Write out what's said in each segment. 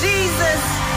Jesus?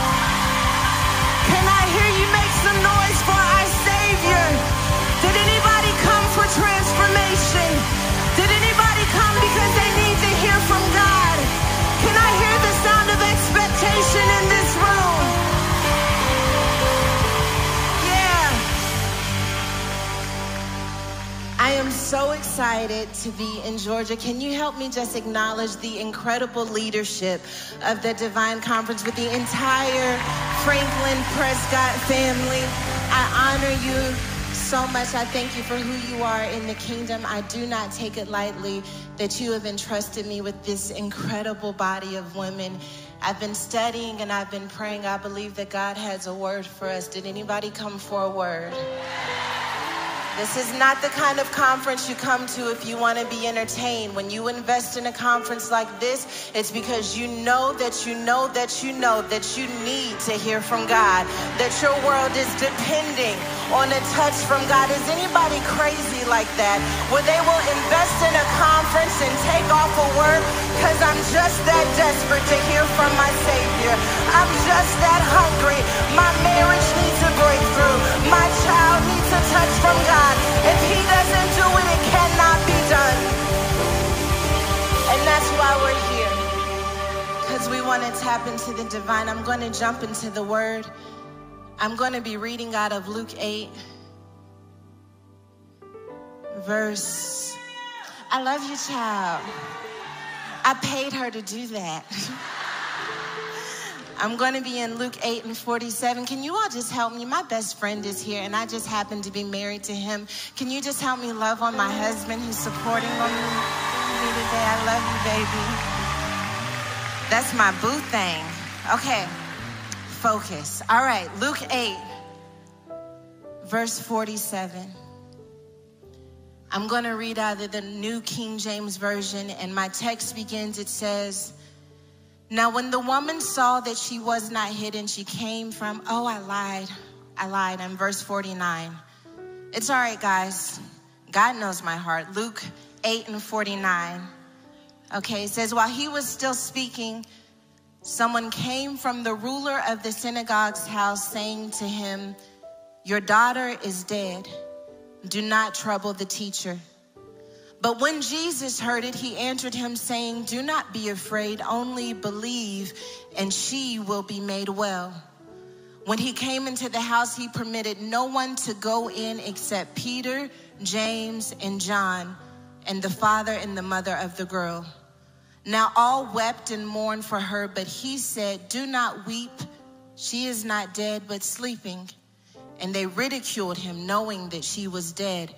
So excited to be in Georgia. Can you help me just acknowledge the incredible leadership of the Divine Conference with the entire Franklin Prescott family? I honor you so much. I thank you for who you are in the kingdom. I do not take it lightly that you have entrusted me with this incredible body of women. I've been studying and I've been praying. I believe that God has a word for us. Did anybody come for a word? This is not the kind of conference you come to if you want to be entertained. When you invest in a conference like this, it's because you know that you know that you know that you need to hear from God, that your world is depending on a touch from God. Is anybody crazy like that? Where they will invest in a conference and take off a word because I'm just that desperate to hear from my Savior. I'm just that hungry. My marriage needs a breakthrough. My child touch from God. If He doesn't do it, it cannot be done. And that's why we're here. Because we want to tap into the divine. I'm going to jump into the word. I'm going to be reading out of Luke 8, verse. I love you, child. I paid her to do that. I'm going to be in Luke 8 and 47. Can you all just help me? My best friend is here, and I just happen to be married to him. Can you just help me love on my husband who's supporting me, today? I love you, baby. That's my boo thing. Okay, focus. All right, Luke 8, verse 47. I'm going to read out of the New King James Version, and my text begins, it says, now, when the woman saw that she was not hidden, she came from, oh, I lied. I lied. I'm verse 49. It's all right, guys. God knows my heart. Luke 8 and 49. Okay, it says, while he was still speaking, someone came from the ruler of the synagogue's house saying to him, Your daughter is dead. Do not trouble the teacher. But when Jesus heard it, he answered him, saying, Do not be afraid, only believe, and she will be made well. When he came into the house, he permitted no one to go in except Peter, James, and John, and the father and the mother of the girl. Now all wept and mourned for her, but he said, Do not weep. She is not dead, but sleeping. And they ridiculed him, knowing that she was dead.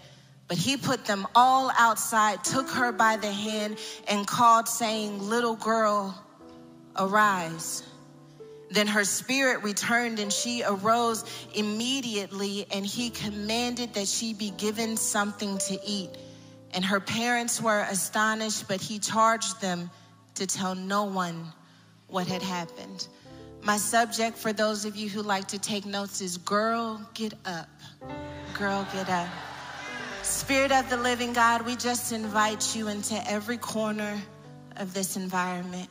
But he put them all outside, took her by the hand, and called, saying, Little girl, arise. Then her spirit returned, and she arose immediately, and he commanded that she be given something to eat. And her parents were astonished, but he charged them to tell no one what had happened. My subject for those of you who like to take notes is Girl, get up. Girl, get up. Spirit of the living God, we just invite you into every corner of this environment.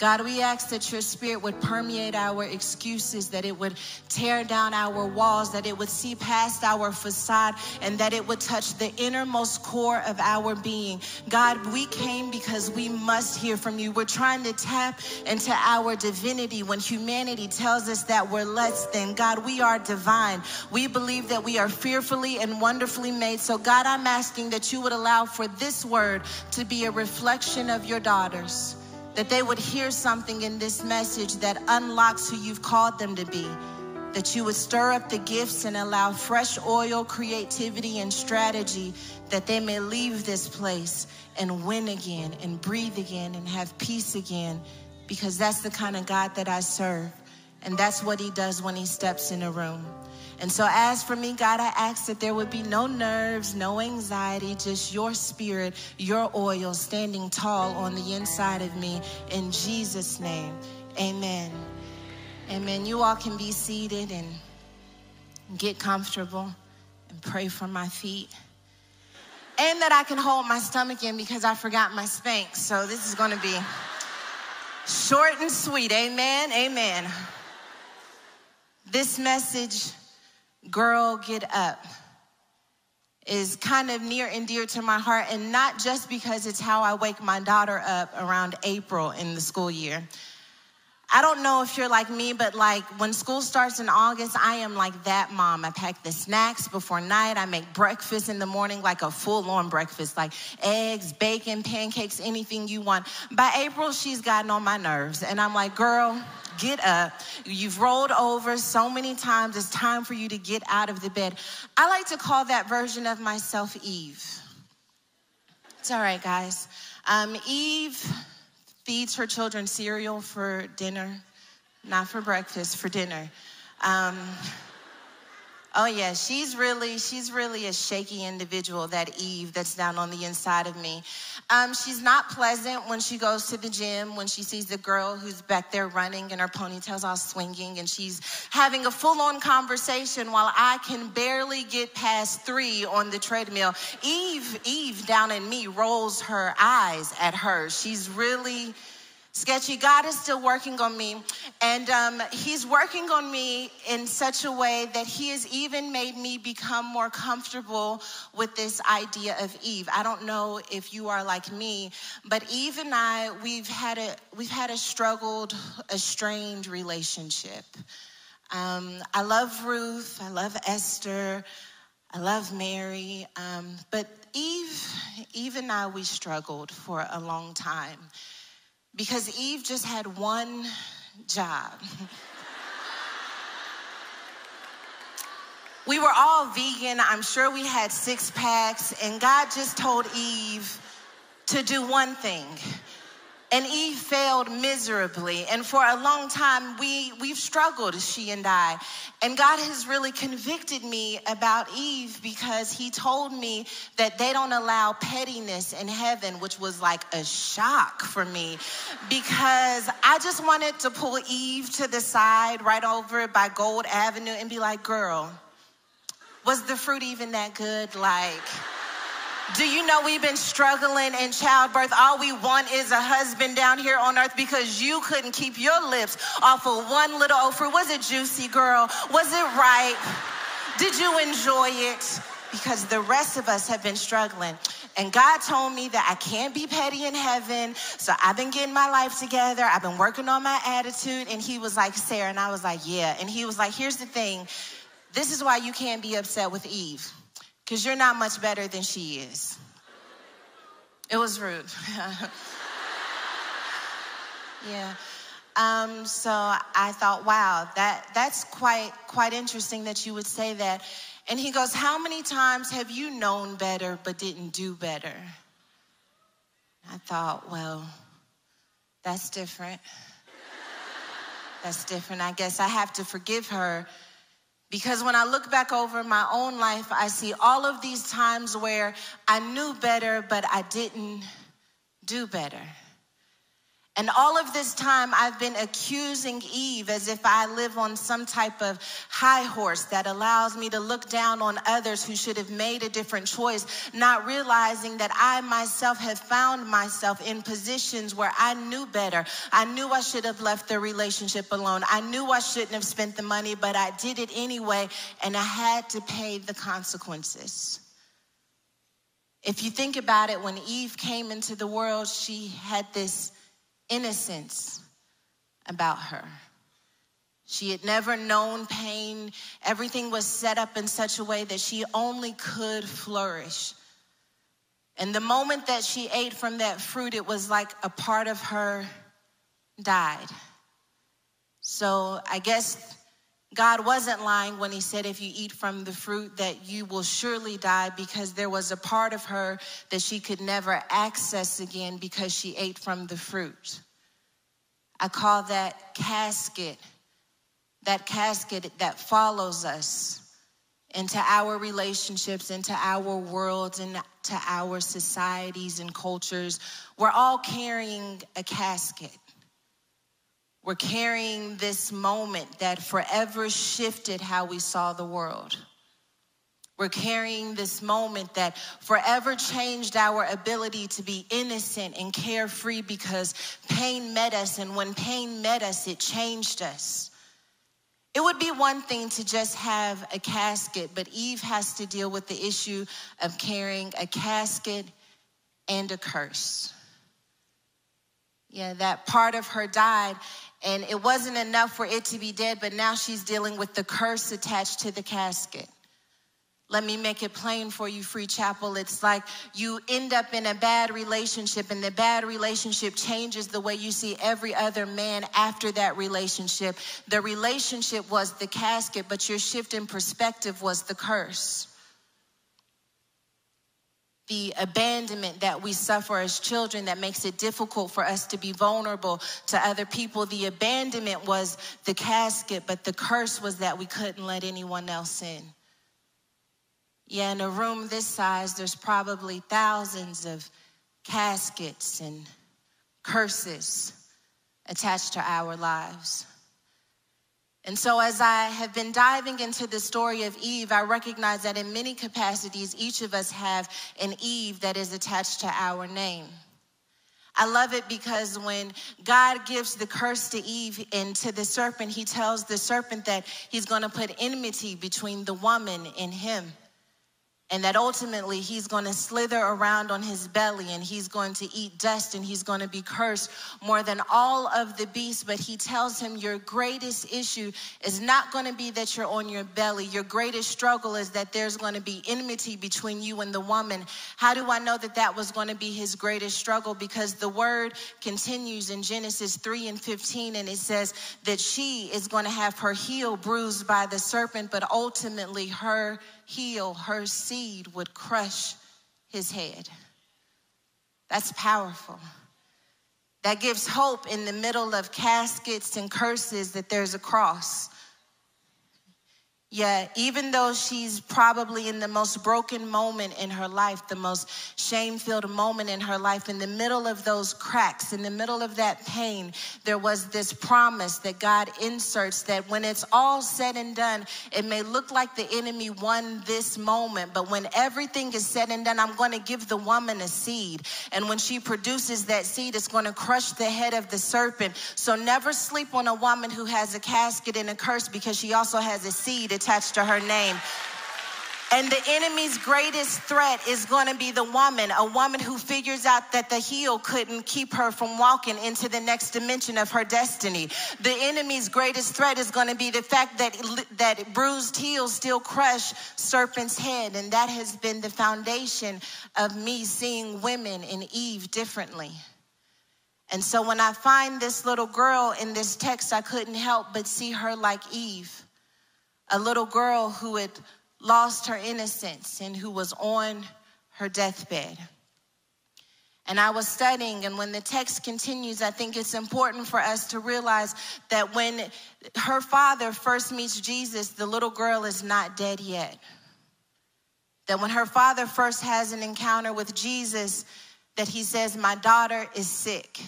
God, we ask that your spirit would permeate our excuses, that it would tear down our walls, that it would see past our facade, and that it would touch the innermost core of our being. God, we came because we must hear from you. We're trying to tap into our divinity when humanity tells us that we're less than. God, we are divine. We believe that we are fearfully and wonderfully made. So, God, I'm asking that you would allow for this word to be a reflection of your daughters that they would hear something in this message that unlocks who you've called them to be. That you would stir up the gifts and allow fresh oil, creativity, and strategy that they may leave this place and win again and breathe again and have peace again because that's the kind of God that I serve. And that's what he does when he steps in a room. And so, as for me, God, I ask that there would be no nerves, no anxiety, just your spirit, your oil standing tall on the inside of me. In Jesus' name, amen. Amen. You all can be seated and get comfortable and pray for my feet. And that I can hold my stomach in because I forgot my Spanx. So, this is going to be Short and sweet. Amen. Amen. This message, Girl Get Up, is kind of near and dear to my heart, and not just because it's how I wake my daughter up around April in the school year. I don't know if you're like me, but like when school starts in August, I am like that mom. I pack the snacks before night. I make breakfast in the morning, like a full on breakfast, like eggs, bacon, pancakes, anything you want. By April, she's gotten on my nerves. And I'm like, girl, get up. You've rolled over so many times. It's time for you to get out of the bed. I like to call that version of myself Eve. It's all right, guys. Um, Eve feeds her children cereal for dinner, not for breakfast, for dinner. Um, oh yeah, she's really, she's really a shaky individual, that Eve that's down on the inside of me. Um, she's not pleasant when she goes to the gym, when she sees the girl who's back there running and her ponytail's all swinging, and she's having a full on conversation while I can barely get past three on the treadmill. Eve, Eve down in me rolls her eyes at her. She's really sketchy. God is still working on me. And um, He's working on me in such a way that He has even made me become more comfortable with this idea of Eve. I don't know if you are like me, but Eve and I, we've had a, we've had a struggled, a strained relationship. Um, I love Ruth, I love Esther, I love Mary, um, but Eve, Eve and I, we struggled for a long time because Eve just had one job. we were all vegan. I'm sure we had six packs, and God just told Eve to do one thing and Eve failed miserably. And for a long time, we, we've struggled, she and I. And God has really convicted me about Eve because he told me that they don't allow pettiness in heaven, which was like a shock for me because I just wanted to pull Eve to the side right over by Gold Avenue and be like, girl, was the fruit even that good? Like, do you know we've been struggling in childbirth? All we want is a husband down here on earth because you couldn't keep your lips off of one little old fruit. Was it juicy, girl? Was it ripe? Did you enjoy it? Because the rest of us have been struggling. And God told me that I can't be petty in heaven. So I've been getting my life together. I've been working on my attitude. And He was like, Sarah. And I was like, yeah. And He was like, here's the thing. This is why you can't be upset with Eve because you're not much better than she is. It was rude. yeah. Um, so I thought, wow, that, that's quite, quite interesting that you would say that. And he goes, How many times have you known better but didn't do better? I thought, well, that's different. That's different. I guess I have to forgive her because when I look back over my own life, I see all of these times where I knew better, but I didn't do better. And all of this time, I've been accusing Eve as if I live on some type of high horse that allows me to look down on others who should have made a different choice, not realizing that I myself have found myself in positions where I knew better. I knew I should have left the relationship alone. I knew I shouldn't have spent the money, but I did it anyway, and I had to pay the consequences. If you think about it, when Eve came into the world, she had this innocence about her. She had never known pain. Everything was set up in such a way that she only could flourish. And the moment that she ate from that fruit, it was like a part of her died. So I guess God wasn't lying when he said, if you eat from the fruit, that you will surely die, because there was a part of her that she could never access again because she ate from the fruit. I call that casket, that casket that follows us into our relationships, into our worlds, into our societies and cultures. We're all carrying a casket. We're carrying this moment that forever shifted how we saw the world. We're carrying this moment that forever changed our ability to be innocent and carefree because pain met us. And when pain met us, it changed us. It would be one thing to just have a casket, but Eve has to deal with the issue of carrying a casket and a curse. Yeah, that part of her died, and it wasn't enough for it to be dead, but now she's dealing with the curse attached to the casket. Let me make it plain for you, Free Chapel. It's like you end up in a bad relationship, and the bad relationship changes the way you see every other man after that relationship. The relationship was the casket, but your shift in perspective was the curse. The abandonment that we suffer as children that makes it difficult for us to be vulnerable to other people. The abandonment was the casket, but the curse was that we couldn't let anyone else in. Yeah, in a room this size, there's probably thousands of caskets and curses attached to our lives. And so, as I have been diving into the story of Eve, I recognize that in many capacities, each of us have an Eve that is attached to our name. I love it because when God gives the curse to Eve and to the serpent, he tells the serpent that he's going to put enmity between the woman and him and that ultimately he's going to slither around on his belly and he's going to eat dust and he's going to be cursed more than all of the beasts. But he tells him, Your greatest issue is not going to be that you're on your belly. Your greatest struggle is that there's going to be enmity between you and the woman. How do I know that that was going to be his greatest struggle? Because the word continues in Genesis 3 and 15, and it says that she is going to have her heel bruised by the serpent, but ultimately her heel, her seed would crush his head. That's powerful. That gives hope in the middle of caskets and curses that there's a cross. Yet, even though she's probably in the most broken moment in her life, the most shame filled moment in her life, in the middle of those cracks, in the middle of that pain, there was this promise that God inserts that when it's all said and done, it may look like the enemy won this moment, but when everything is said and done, I'm going to give the woman a seed. And when she produces that seed, it's going to crush the head of the serpent. So never sleep on a woman who has a casket and a curse because she also has a seed attached to her name. And the enemy's greatest threat is going to be the woman, a woman who figures out that the heel couldn't keep her from walking into the next dimension of her destiny. The enemy's greatest threat is going to be the fact that that bruised heels still crush serpent's head, and that has been the foundation of me seeing women in Eve differently. And so when I find this little girl in this text, I couldn't help but see her like Eve a little girl who had lost her innocence and who was on her deathbed. And I was studying, and when the text continues, I think it's important for us to realize that when her father first meets Jesus, the little girl is not dead yet. That when her father first has an encounter with Jesus, that he says, My daughter is sick.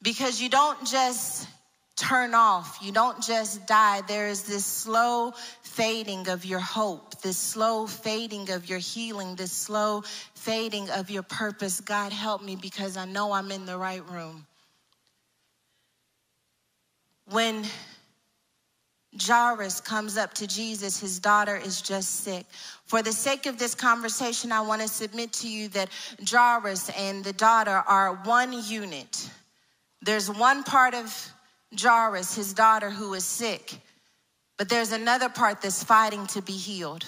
Because you don't just turn off. You don't just die. There is this slow fading of your hope, this slow fading of your healing, this slow fading of your purpose. God, help me because I know I'm in the right room. When Jairus comes up to Jesus, his daughter is just sick. For the sake of this conversation, I want to submit to you that Jairus and the daughter are one unit. There's one part of Jairus, his daughter, who is sick. But there's another part that's fighting to be healed.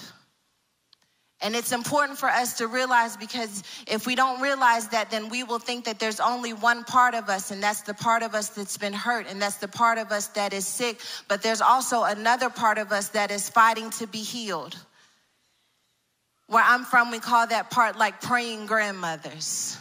And it's important for us to realize because if we don't realize that, then we will think that there's only one part of us, and that's the part of us that's been hurt, and that's the part of us that is sick. But there's also another part of us that is fighting to be healed. Where I'm from, we call that part like praying grandmothers.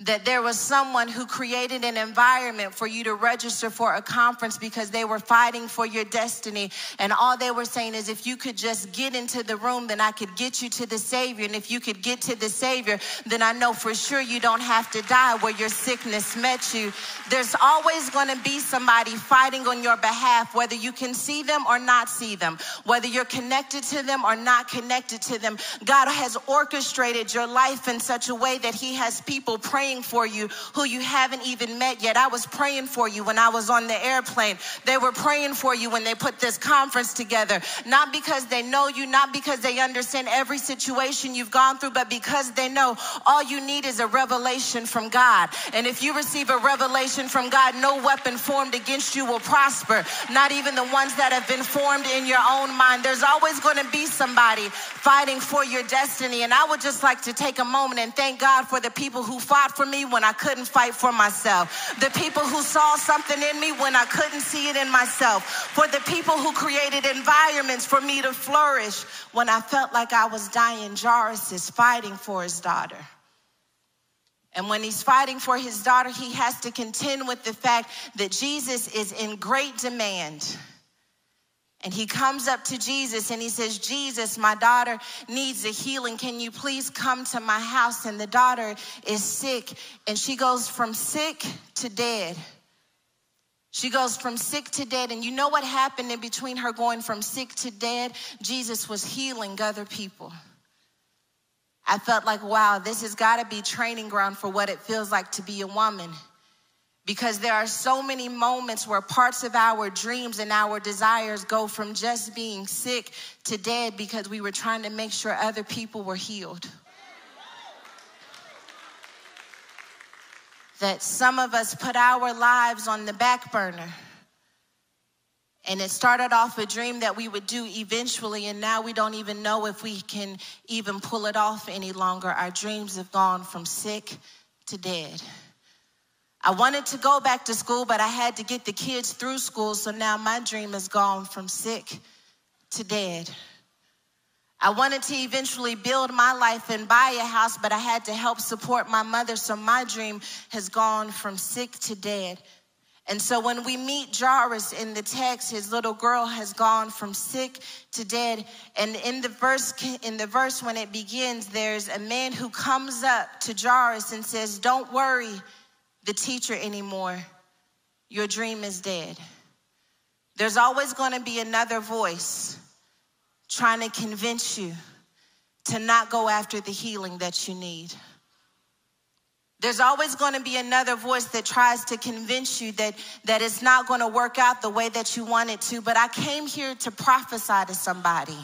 That there was someone who created an environment for you to register for a conference because they were fighting for your destiny. And all they were saying is, if you could just get into the room, then I could get you to the Savior. And if you could get to the Savior, then I know for sure you don't have to die where your sickness met you. There's always going to be somebody fighting on your behalf, whether you can see them or not see them, whether you're connected to them or not connected to them. God has orchestrated your life in such a way that He has people praying praying for you who you haven't even met yet. I was praying for you when I was on the airplane. They were praying for you when they put this conference together. Not because they know you, not because they understand every situation you've gone through, but because they know all you need is a revelation from God. And if you receive a revelation from God, no weapon formed against you will prosper. Not even the ones that have been formed in your own mind. There's always going to be somebody fighting for your destiny. And I would just like to take a moment and thank God for the people who fought for me when I couldn't fight for myself. The people who saw something in me when I couldn't see it in myself. For the people who created environments for me to flourish when I felt like I was dying. Jairus is fighting for his daughter. And when he's fighting for his daughter, he has to contend with the fact that Jesus is in great demand. And he comes up to Jesus and he says, Jesus, my daughter needs a healing. Can you please come to my house? And the daughter is sick. And she goes from sick to dead. She goes from sick to dead. And you know what happened in between her going from sick to dead? Jesus was healing other people. I felt like, wow, this has got to be training ground for what it feels like to be a woman. Because there are so many moments where parts of our dreams and our desires go from just being sick to dead because we were trying to make sure other people were healed. That some of us put our lives on the back burner. And it started off a dream that we would do eventually, and now we don't even know if we can even pull it off any longer. Our dreams have gone from sick to dead. I wanted to go back to school, but I had to get the kids through school. So now my dream has gone from sick to dead. I wanted to eventually build my life and buy a house, but I had to help support my mother. So my dream has gone from sick to dead. And so when we meet Jairus in the text, his little girl has gone from sick to dead. And in the verse, in the verse when it begins, there's a man who comes up to Jairus and says, Don't worry the teacher anymore. Your dream is dead. There's always going to be another voice trying to convince you to not go after the healing that you need. There's always going to be another voice that tries to convince you that, that it's not going to work out the way that you want it to. But I came here to prophesy to somebody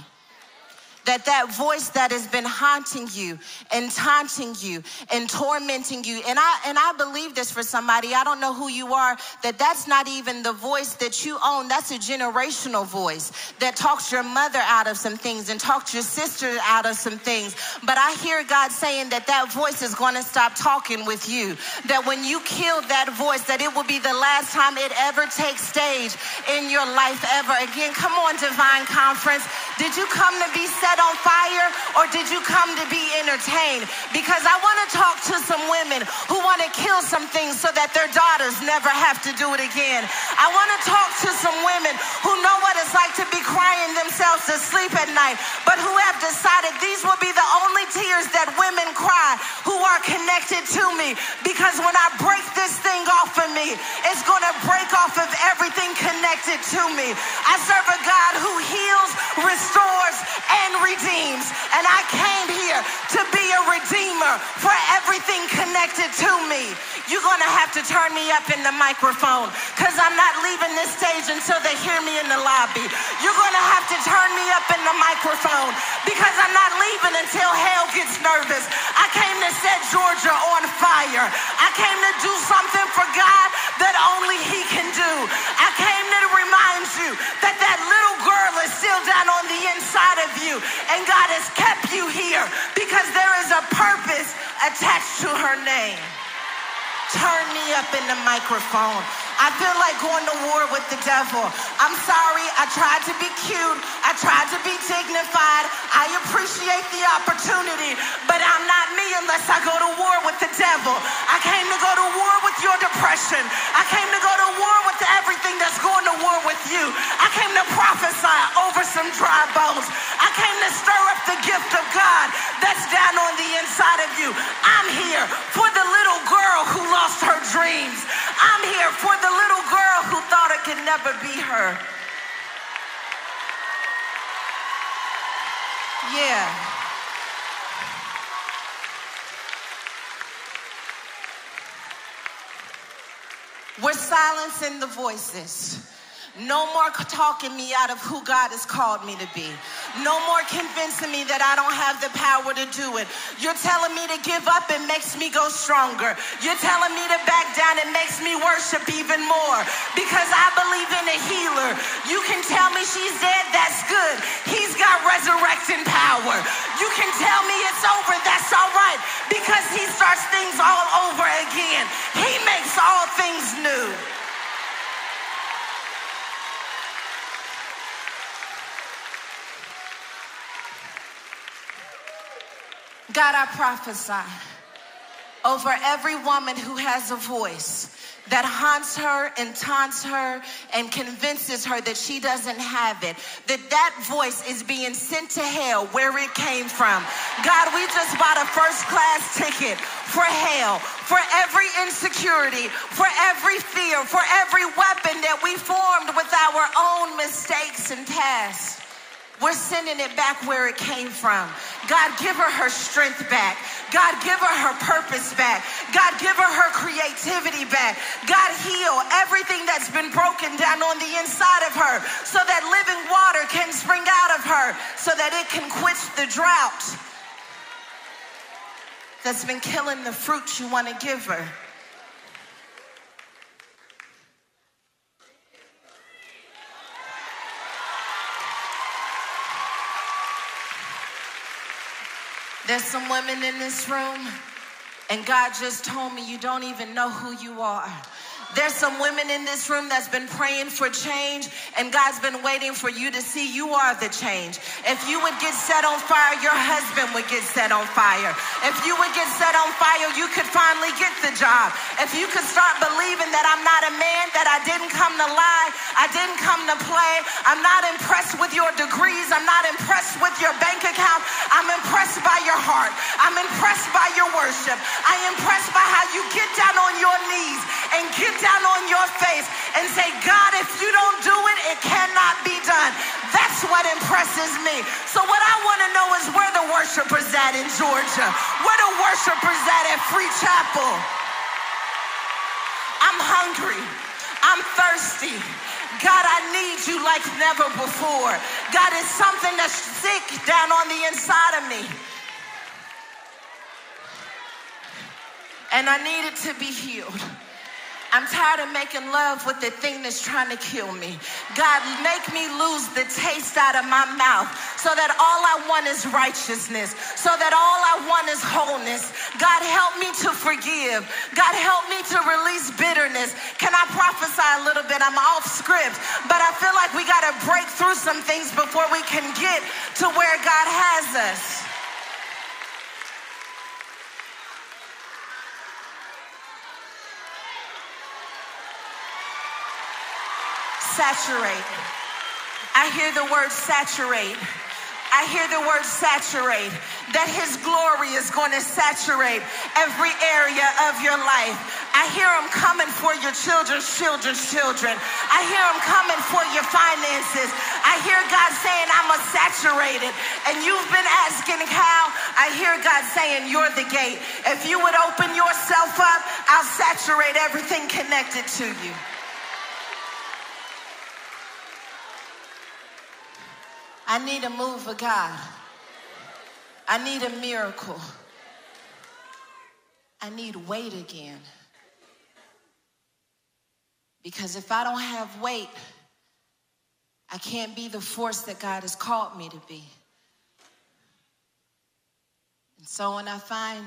that that voice that has been haunting you and taunting you and tormenting you and i and i believe this for somebody i don't know who you are that that's not even the voice that you own that's a generational voice that talks your mother out of some things and talks your sister out of some things. But i hear god saying that that voice is going to stop talking with you that when you kill that voice that it will be the last time it ever takes stage in your life ever again. Come on divine conference. Did you come to be set set on fire or did you come to be entertained? Because I want to talk to some women who want to kill some things so that their daughters never have to do it again. I want to talk to some women who know what it's like to be crying themselves to sleep at night, but who have decided these will be the only tears that women cry who are connected to me. Because when I break this thing off of me, it's going to break off of everything connected to me. I serve a God who heals, restores, and redeems. And I came here to be a redeemer for everything connected to me. You're going to have to turn me up in the microphone because I'm not leaving this stage until they hear me in the lobby. You're going to have to turn me up in the microphone because I'm not leaving until hell gets nervous. I came to set Georgia on fire. I came to do something for God that only He can do. I came to remind you that that little girl is still down on the inside of you, and God has kept you here because there is a purpose attached to her name. Turn me up in the microphone. I feel like going to war with the devil. I'm sorry, I tried to be cute. I tried to be dignified. I appreciate the opportunity, but I'm not me unless I go to war with the devil. I came to go to war with your depression. I came to go to war with everything that's going to war with you. I came to prophesy over some dry bones. I came to stir up the gift of God that's down on the inside of you. I'm here for the little girl who lost her dreams. I'm here for the little girl who thought it could never be her. Yeah. We're silencing the voices. No more talking me out of who God has called me to be. No more convincing me that I don't have the power to do it. You're telling me to give up, it makes me go stronger. You're telling me to back down, it makes me worship even more because I believe in a healer. You can tell me she's dead, that's good. He's got resurrecting power. You can tell me it's over, that's all right because he starts things all over again. He makes all things new. God, I prophesy over every woman who has a voice that haunts her and taunts her and convinces her that she doesn't have it that that voice is being sent to hell where it came from. God we just bought a first class ticket for hell for every insecurity for every fear for every weapon that we formed with our own mistakes and past we're sending it back where it came from. God, give her her strength back. God, give her her purpose back. God, give her her creativity back. God, heal everything that's been broken down on the inside of her so that living water can spring out of her so that it can quench the drought that's been killing the fruit you want to give her. There's some women in this room, and God just told me you don't even know who you are. There's some women in this room that's been praying for change, and God's been waiting for you to see you are the change. If you would get set on fire, your husband would get set on fire. If you would get set on fire, you could finally get the job. If you could start believing that I'm not a man, that I didn't come to lie, I didn't come to play, I'm not impressed with your degrees, I'm not impressed with your bank account, I'm impressed by your heart, I'm impressed by your worship, I'm impressed by how you get down on your knees and get down on your face and say, God, if you don't do it, it cannot be done. That's what impresses me. So, what I want to know is where the worshipers at in Georgia, where the worshipers at at Free Chapel. I'm hungry. I'm thirsty. God, I need you like never before. God, is something that's sick down on the inside of me. And I need it to be healed. I'm tired of making love with the thing that's trying to kill me. God, make me lose the taste out of my mouth so that all I want is righteousness, so that all I want is wholeness. God, help me to forgive. God, help me to release bitterness. Can I prophesy a little bit? I'm off script, but I feel like we got to break through some things before we can get to where God has us. Saturate. I hear the word saturate. I hear the word saturate, that his glory is going to saturate every area of your life. I hear him coming for your children's children's children. I hear him coming for your finances. I hear God saying, I'm a saturated. And you've been asking how? I hear God saying, You're the gate. If you would open yourself up, I'll saturate everything connected to you. I need a move of God. I need a miracle. I need weight again. Because if I don't have weight, I can't be the force that God has called me to be. And so when I find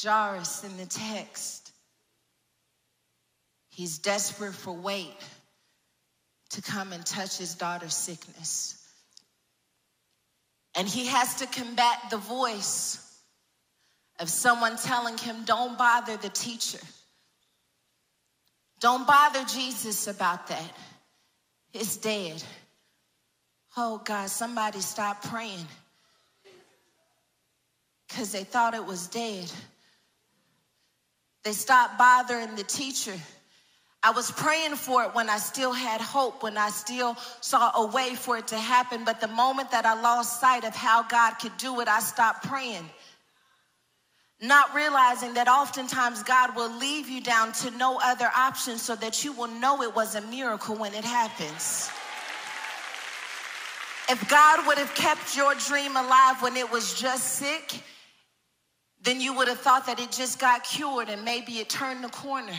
Jairus in the text, He's desperate for weight to come and touch his daughter's sickness. And he has to combat the voice of someone telling him, Don't bother the teacher. Don't bother Jesus about that. It's dead. Oh God, somebody stop praying because they thought it was dead. They stopped bothering the teacher. I was praying for it when I still had hope, when I still saw a way for it to happen. But the moment that I lost sight of how God could do it, I stopped praying. Not realizing that oftentimes God will leave you down to no other option so that you will know it was a miracle when it happens. If God would have kept your dream alive when it was just sick, then you would have thought that it just got cured and maybe it turned the corner.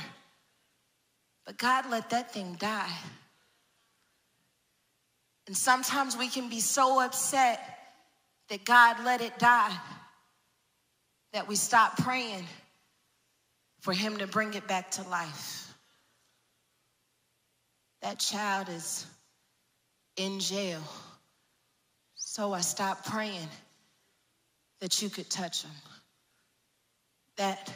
But God let that thing die. And sometimes we can be so upset that God let it die that we stop praying for Him to bring it back to life. That child is in jail. So I stopped praying that you could touch him that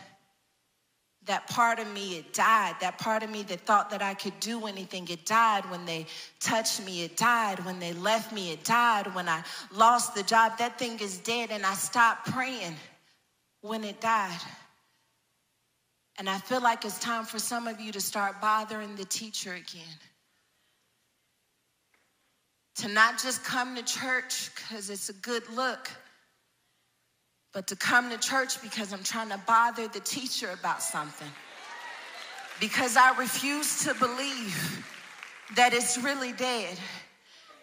that part of me it died. That part of me that thought that i could do anything it died when they touched me it died. When they left me it died. When i lost the job that thing is dead and i stopped praying when it died. And i feel like it's time for some of you to start bothering the teacher again. To not just come to church because it's a good look but to come to church because I'm trying to bother the teacher about something. Because I refuse to believe that it's really dead.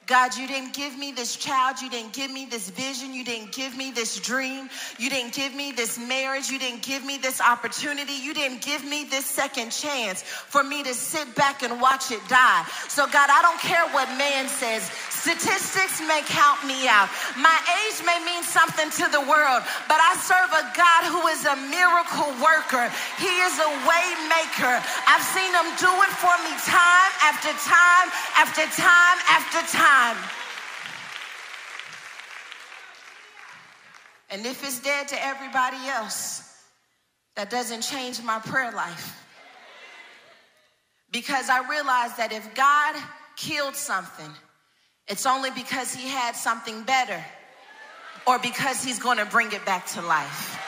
God, you didn't give me this child. You didn't give me this vision. You didn't give me this dream. You didn't give me this marriage. You didn't give me this opportunity. You didn't give me this second chance for me to sit back and watch it die. So, God, I don't care what man says. Statistics may count me out. My age may mean something to the world, but I serve a God who is a miracle worker. He is a way maker. I've seen him do it for me time after time after time after time. And if it's dead to everybody else, that doesn't change my prayer life. Because I realize that if God killed something, it's only because he had something better or because he's going to bring it back to life.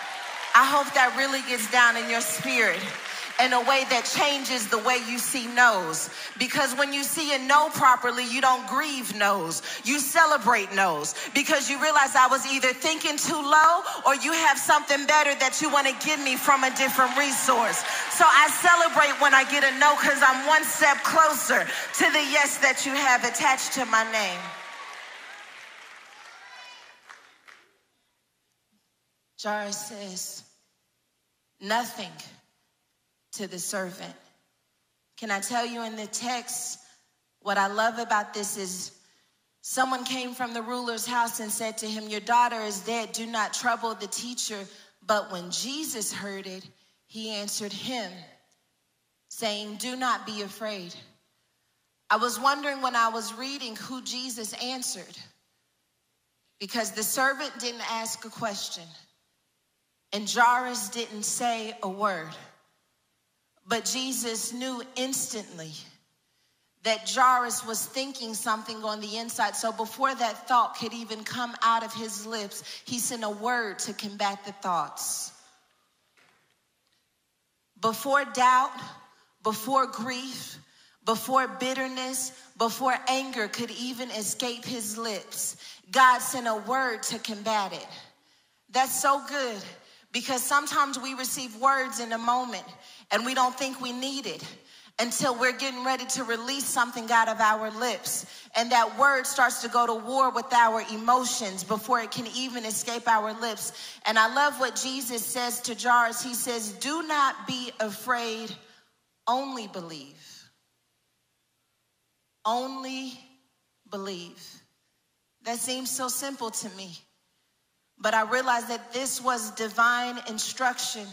I hope that really gets down in your spirit in a way that changes the way you see no's. Because when you see a no properly, you don't grieve no's. You celebrate no's because you realize I was either thinking too low or you have something better that you want to give me from a different resource. So I celebrate when I get a no because I'm one step closer to the yes that you have attached to my name. Jairus says, nothing to the servant. Can I tell you in the text, what I love about this is someone came from the ruler's house and said to him, Your daughter is dead, do not trouble the teacher. But when Jesus heard it, he answered him, saying, Do not be afraid. I was wondering when I was reading who Jesus answered because the servant didn't ask a question and Jairus didn't say a word. But Jesus knew instantly that Jairus was thinking something on the inside. So before that thought could even come out of his lips, he sent a word to combat the thoughts. Before doubt, before grief, before bitterness, before anger could even escape his lips, God sent a word to combat it. That's so good because sometimes we receive words in a moment and we don't think we need it until we're getting ready to release something out of our lips. And that word starts to go to war with our emotions before it can even escape our lips. And I love what Jesus says to Jairus. He says, Do not be afraid, only believe. Only believe. That seems so simple to me. But I realized that this was divine instruction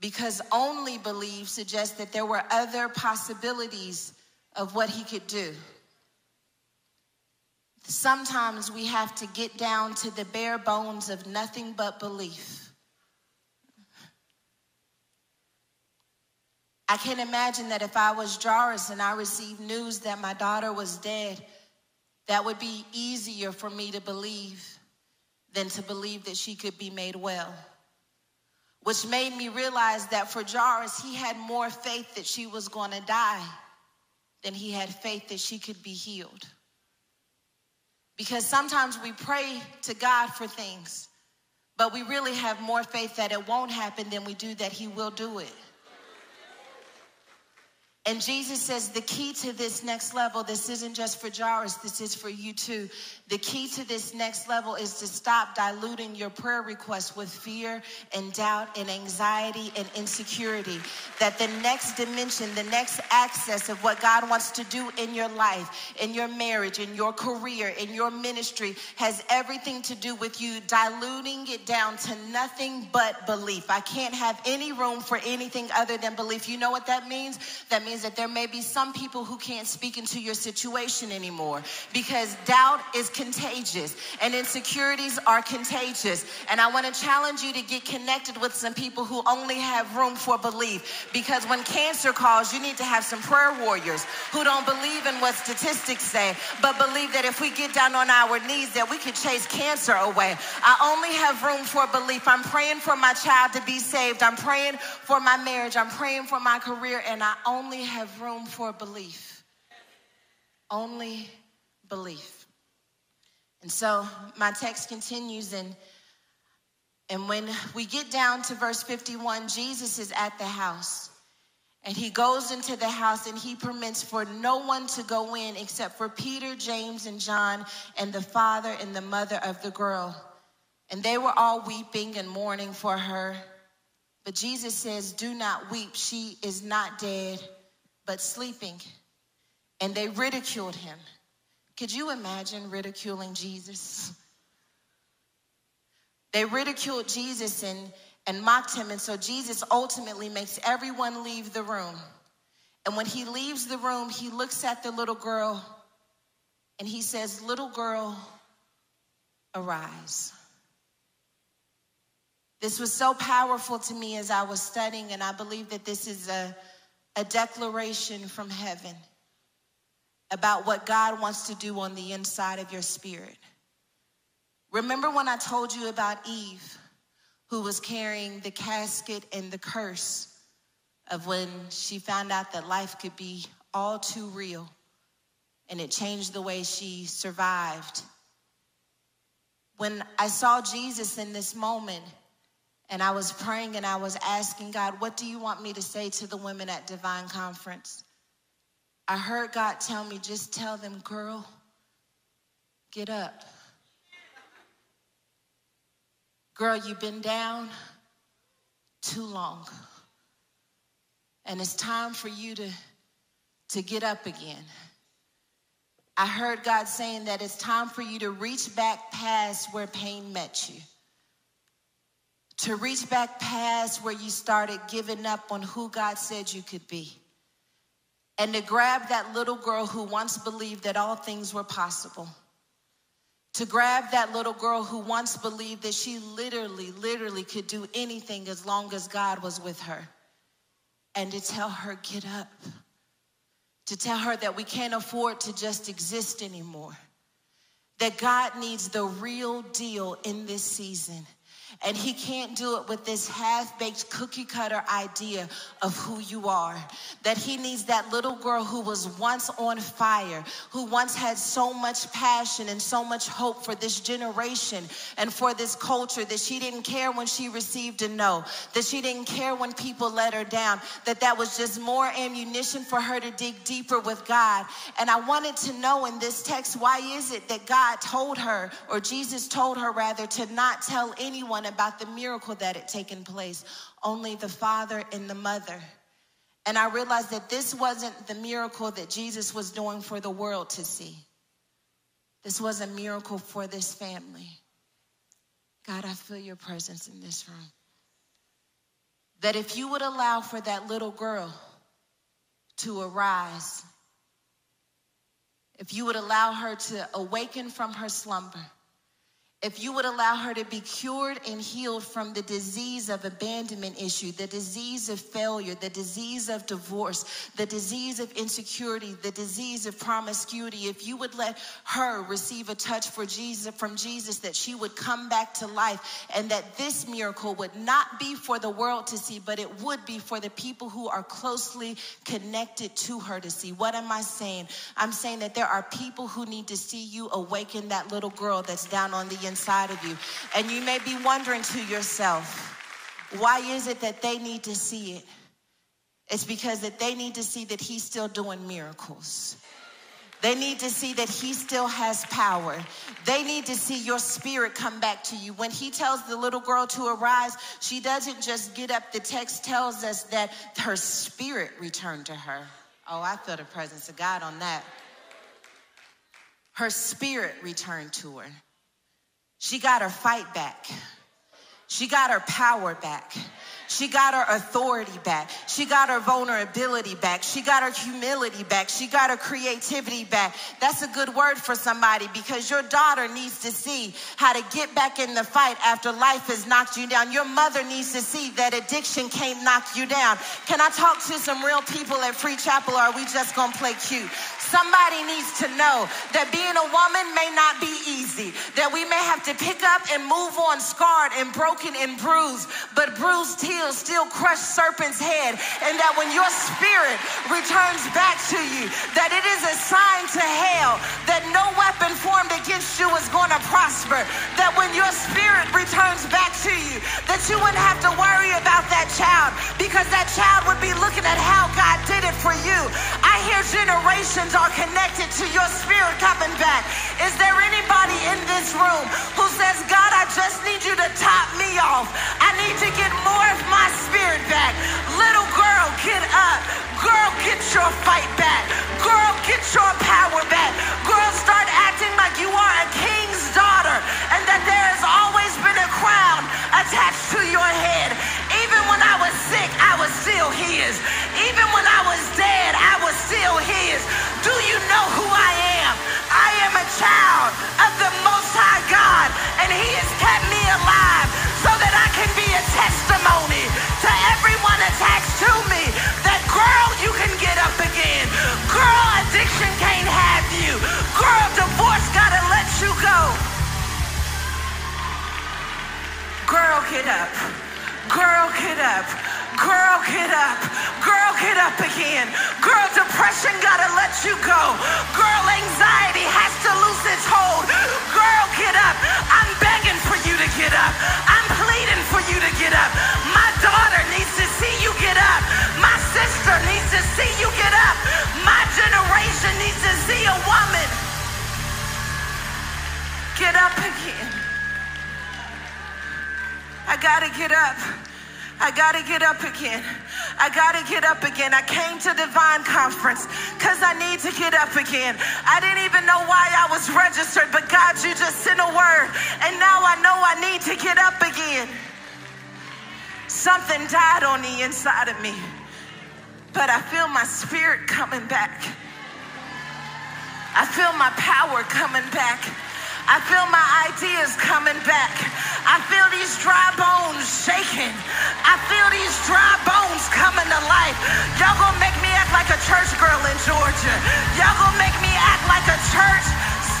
because only believe suggests that there were other possibilities of what he could do. Sometimes we have to get down to the bare bones of nothing but belief. I can't imagine that if I was Jairus and I received news that my daughter was dead, that would be easier for me to believe than to believe that she could be made well. Which made me realize that for Jairus, he had more faith that she was going to die than he had faith that she could be healed. Because sometimes we pray to God for things, but we really have more faith that it won't happen than we do that he will do it. And Jesus says the key to this next level, this isn't just for Jairus, this is for you too. The key to this next level is to stop diluting your prayer requests with fear and doubt and anxiety and insecurity. That the next dimension, the next access of what God wants to do in your life, in your marriage, in your career, in your ministry, has everything to do with you diluting it down to nothing but belief. I can't have any room for anything other than belief. You know what that means? That means that there may be some people who can't speak into your situation anymore because doubt is contagious and insecurities are contagious. And I want to challenge you to get connected with some people who only have room for belief because when cancer calls, you need to have some prayer warriors who don't believe in what statistics say, but believe that if we get down on our knees that we can chase cancer away. I only have room for belief. I'm praying for my child to be saved. I'm praying for my marriage. I'm praying for my career and I only have room for belief. Only belief. And so my text continues, and, and when we get down to verse 51, Jesus is at the house. And he goes into the house and he permits for no one to go in except for Peter, James, and John, and the father and the mother of the girl. And they were all weeping and mourning for her. But Jesus says, Do not weep. She is not dead, but sleeping. And they ridiculed him. Could you imagine ridiculing Jesus? They ridiculed Jesus and, and mocked him. And so Jesus ultimately makes everyone leave the room. And when he leaves the room, he looks at the little girl and he says, Little girl, arise. This was so powerful to me as I was studying, and I believe that this is a, a declaration from heaven about what God wants to do on the inside of your spirit. Remember when I told you about Eve, who was carrying the casket and the curse of when she found out that life could be all too real and it changed the way she survived. When I saw Jesus in this moment, and I was praying and I was asking God, what do you want me to say to the women at Divine Conference? I heard God tell me, just tell them, girl, get up. Girl, you've been down too long. And it's time for you to, to get up again. I heard God saying that it's time for you to reach back past where pain met you. To reach back past where you started giving up on who God said you could be and to grab that little girl who once believed that all things were possible. To grab that little girl who once believed that she literally, literally could do anything as long as God was with her. And to tell her, get up. To tell her that we can't afford to just exist anymore. That God needs the real deal in this season and he can't do it with this half baked cookie cutter idea of who you are. That he needs that little girl who was once on fire, who once had so much passion and so much hope for this generation and for this culture that she didn't care when she received a no, that she didn't care when people let her down, that that was just more ammunition for her to dig deeper with God. And I wanted to know in this text, why is it that God told her, or Jesus told her rather, to not tell anyone about the miracle that had taken place, only the father and the mother. And I realized that this wasn't the miracle that Jesus was doing for the world to see. This was a miracle for this family. God, I feel your presence in this room. that if you would allow for that little girl to arise, if you would allow her to awaken from her slumber, if you would allow her to be cured and healed from the disease of abandonment issue, the disease of failure, the disease of divorce, the disease of insecurity, the disease of promiscuity, if you would let her receive a touch Jesus from Jesus that she would come back to life and that this miracle would not be for the world to see, but it would be for the people who are closely connected to her to see. What am I saying? I'm saying that there are people who need to see you awaken that little girl that's down on the inside of you. And you may be wondering to yourself, why is it that they need to see it? It's because that they need to see that he's still doing miracles. They need to see that he still has power. They need to see your spirit come back to you. When he tells the little girl to arise, she doesn't just get up. The text tells us that her spirit returned to her. Oh, I feel the presence of God on that. Her spirit returned to her. She got her fight back. She got her power back. She got her authority back. She got her vulnerability back. She got her humility back. She got her creativity back. That's a good word for somebody because your daughter needs to see how to get back in the fight after life has knocked you down. Your mother needs to see that addiction can't knock you down. Can I talk to some real people at Free Chapel or are we just going to play cute? Somebody needs to know that being a woman may not be easy, that we may have to pick up and move on scarred and broken and bruised, but bruised still crush serpent's head, and that when your spirit returns back to you, that it is a sign to hell that no weapon formed against you is going to prosper, that when your spirit returns back to you, that you wouldn't have to worry about that child because that child would be looking at how God did it for you. I hear generations are connected to your spirit coming back. Is there anybody in this room who says, God, I just need you to top me off? I need to get more my spirit back. Little girl, get up. Girl, get your fight back. Girl, get your power back. Girl, start acting like you are a king's daughter and that there has always been a crown attached to your head. Even when I was sick, I was still his. Even when I was dead, I was still his. Do you know who I am? I am a child of the Most High God, and He has kept me alive so that I can be a testimony everyone attached to me that, girl, you can get up again. Girl, addiction can't have you. Girl, divorce gotta let you go. Girl, get up. Girl, get up. Girl, get up. Girl, get up again. Girl, depression gotta let you go. Girl, anxiety has to lose its hold. Girl, get up. I'm begging for you to get up. I'm for you to get up. My daughter needs to see you get up. My sister needs to see you get up. My generation needs to see a woman get up again. I gotta get up. I gotta get up again. I gotta get up again. I came to Divine Conference because I need to get up again. I didn't even know why I was registered, but God, you just sent a word. And now I know I need to get up again. Something died on the inside of me, but I feel my spirit coming back. I feel my power coming back. I feel my ideas coming back. I feel these dry bones shaking. I feel these dry bones coming to life. Y'all gonna make me act like a church girl in Georgia. Y'all gonna make me act like a church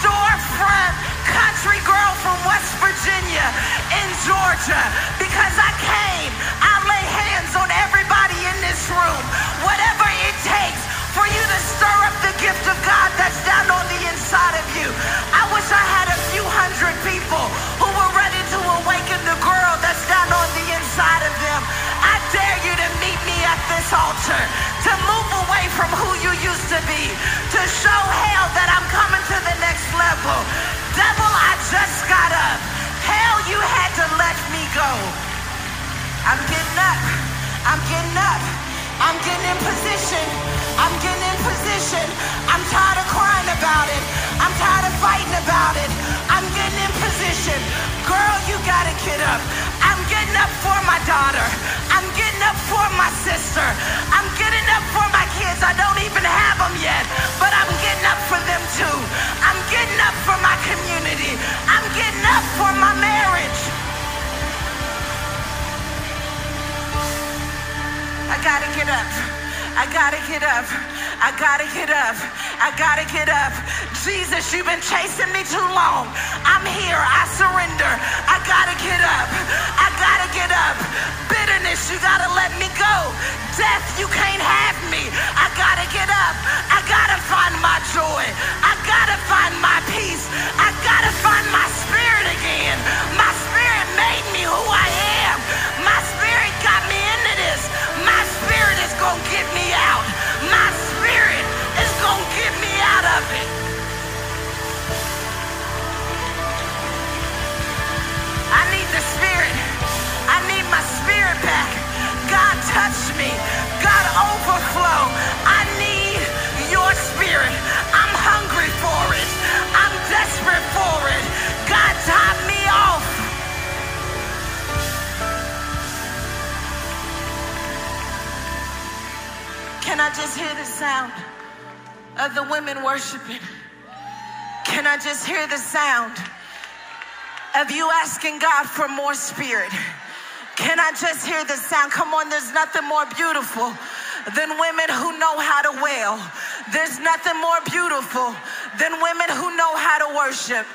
storefront country girl from West Virginia in Georgia because I came. I lay hands on everybody in this room. Whatever it takes for you to stir up the gift of God that's down on the inside of you. I wish I had a few hundred people who were ready to awaken the girl that's down on the inside of them. I dare you to meet me at this altar, to move away from who you used to be, to show hell that I'm coming to the next level. Devil, I just got up. Hell, you had to let me go. I'm getting up. I'm getting up. I'm getting in position. I'm getting in position. I'm tired of crying about it. I'm tired of fighting about it. I'm getting in position. Girl, you gotta get up. I'm getting up for my daughter. I'm getting up for my sister. I'm getting for my community. I'm getting up for my marriage. I gotta get up. I gotta get up. I gotta get up. I gotta get up. Jesus, you've been chasing me too long. I'm here. I surrender. I gotta get up. I gotta get up. Bitterness, you gotta let me go. Death, you can't have me. I gotta get up. I gotta find my joy. I gotta find my peace. I gotta find my spirit again. My spirit made me who I am. Touch me. God overflow. I need your spirit. I'm hungry for it. I'm desperate for it. God top me off. Can I just hear the sound of the women worshiping? Can I just hear the sound of you asking God for more spirit? Can I just hear the sound? Come on, there's nothing more beautiful than women who know how to wail. There's nothing more beautiful than women who know how to worship.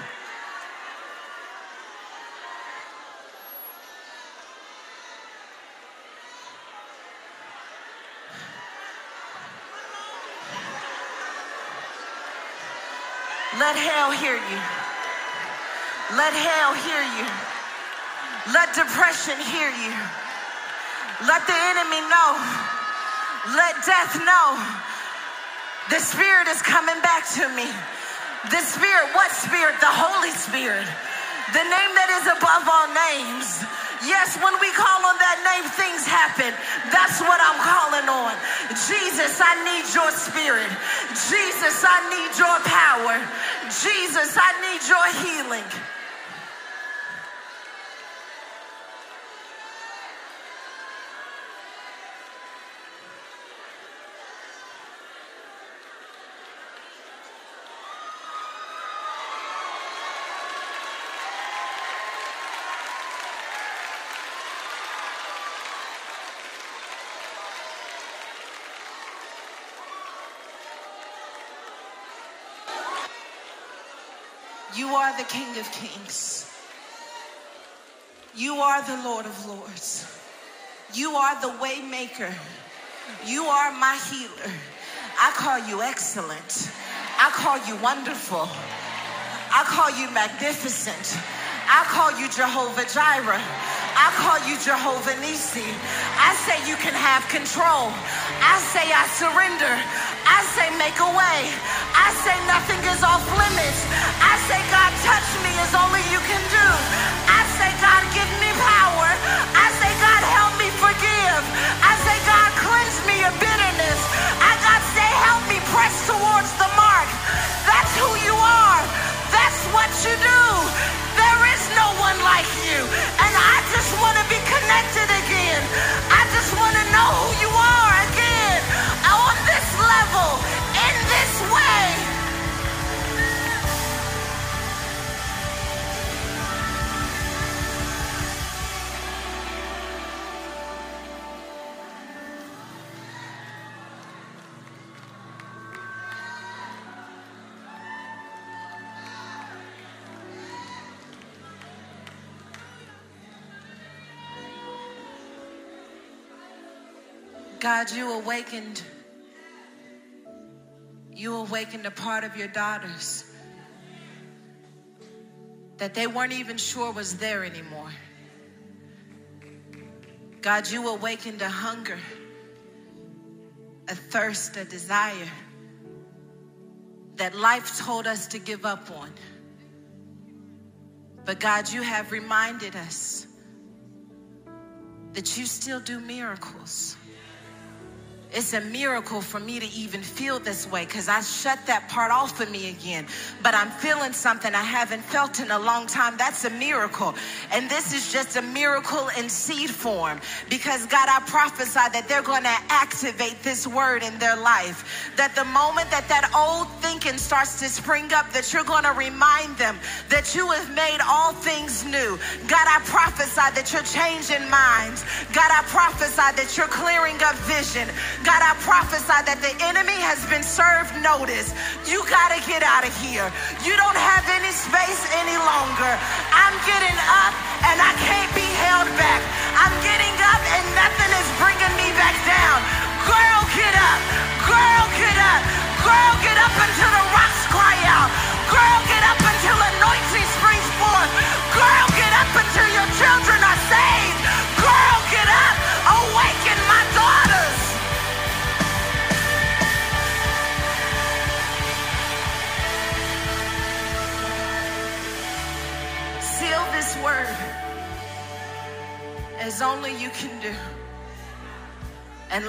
Let hell hear you. Let hell hear you. Let depression hear you. Let the enemy know. Let death know. The Spirit is coming back to me. The Spirit, what Spirit? The Holy Spirit. The name that is above all names. Yes, when we call on that name, things happen. That's what I'm calling on. Jesus, I need your spirit. Jesus, I need your power. Jesus, I need your healing. You are the King of Kings. You are the Lord of Lords. You are the waymaker. You are my healer. I call you excellent. I call you wonderful. I call you magnificent. I call you Jehovah Jireh. I call you Jehovah Nissi. I say you can have control. I say I surrender. I say make a way. I say nothing is off limits. I say God touch me as only you can do. I say God give me power. I say God help me forgive. I say God cleanse me of bitterness. I God say help me press towards the mark. That's who you are. That's what you do. There is no one like you. And I just want to be connected again. I just want to know who you are again on this level, God, you awakened. You awakened a part of your daughters that they weren't even sure was there anymore. God, you awakened a hunger, a thirst, a desire that life told us to give up on. But God, you have reminded us that you still do miracles. It's a miracle for me to even feel this way because I shut that part off of me again. But I'm feeling something I haven't felt in a long time. That's a miracle. And this is just a miracle in seed form because God, I prophesy that they're going to activate this word in their life. That the moment that that old thinking starts to spring up, that you're going to remind them that you have made all things new. God, I prophesy that you're changing minds. God, I prophesy that you're clearing up vision. God, I prophesy that the enemy has been served notice. You got to get out of here. You don't have any space any longer. I'm getting up and I can't be held back. I'm getting up and nothing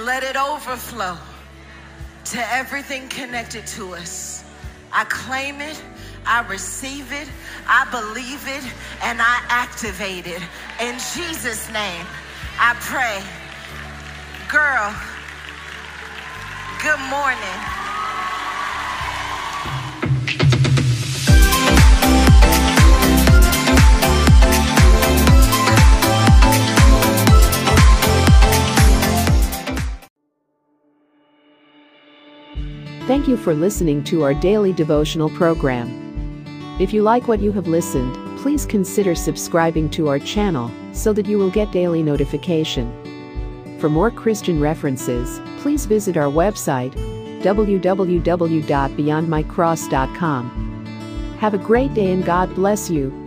Let it overflow to everything connected to us. I claim it, I receive it, I believe it, and I activate it. In Jesus' name, I pray. Girl, good morning. Thank you for listening to our daily devotional program. If you like what you have listened, please consider subscribing to our channel so that you will get daily notification. For more Christian references, please visit our website www.beyondmycross.com. Have a great day and God bless you.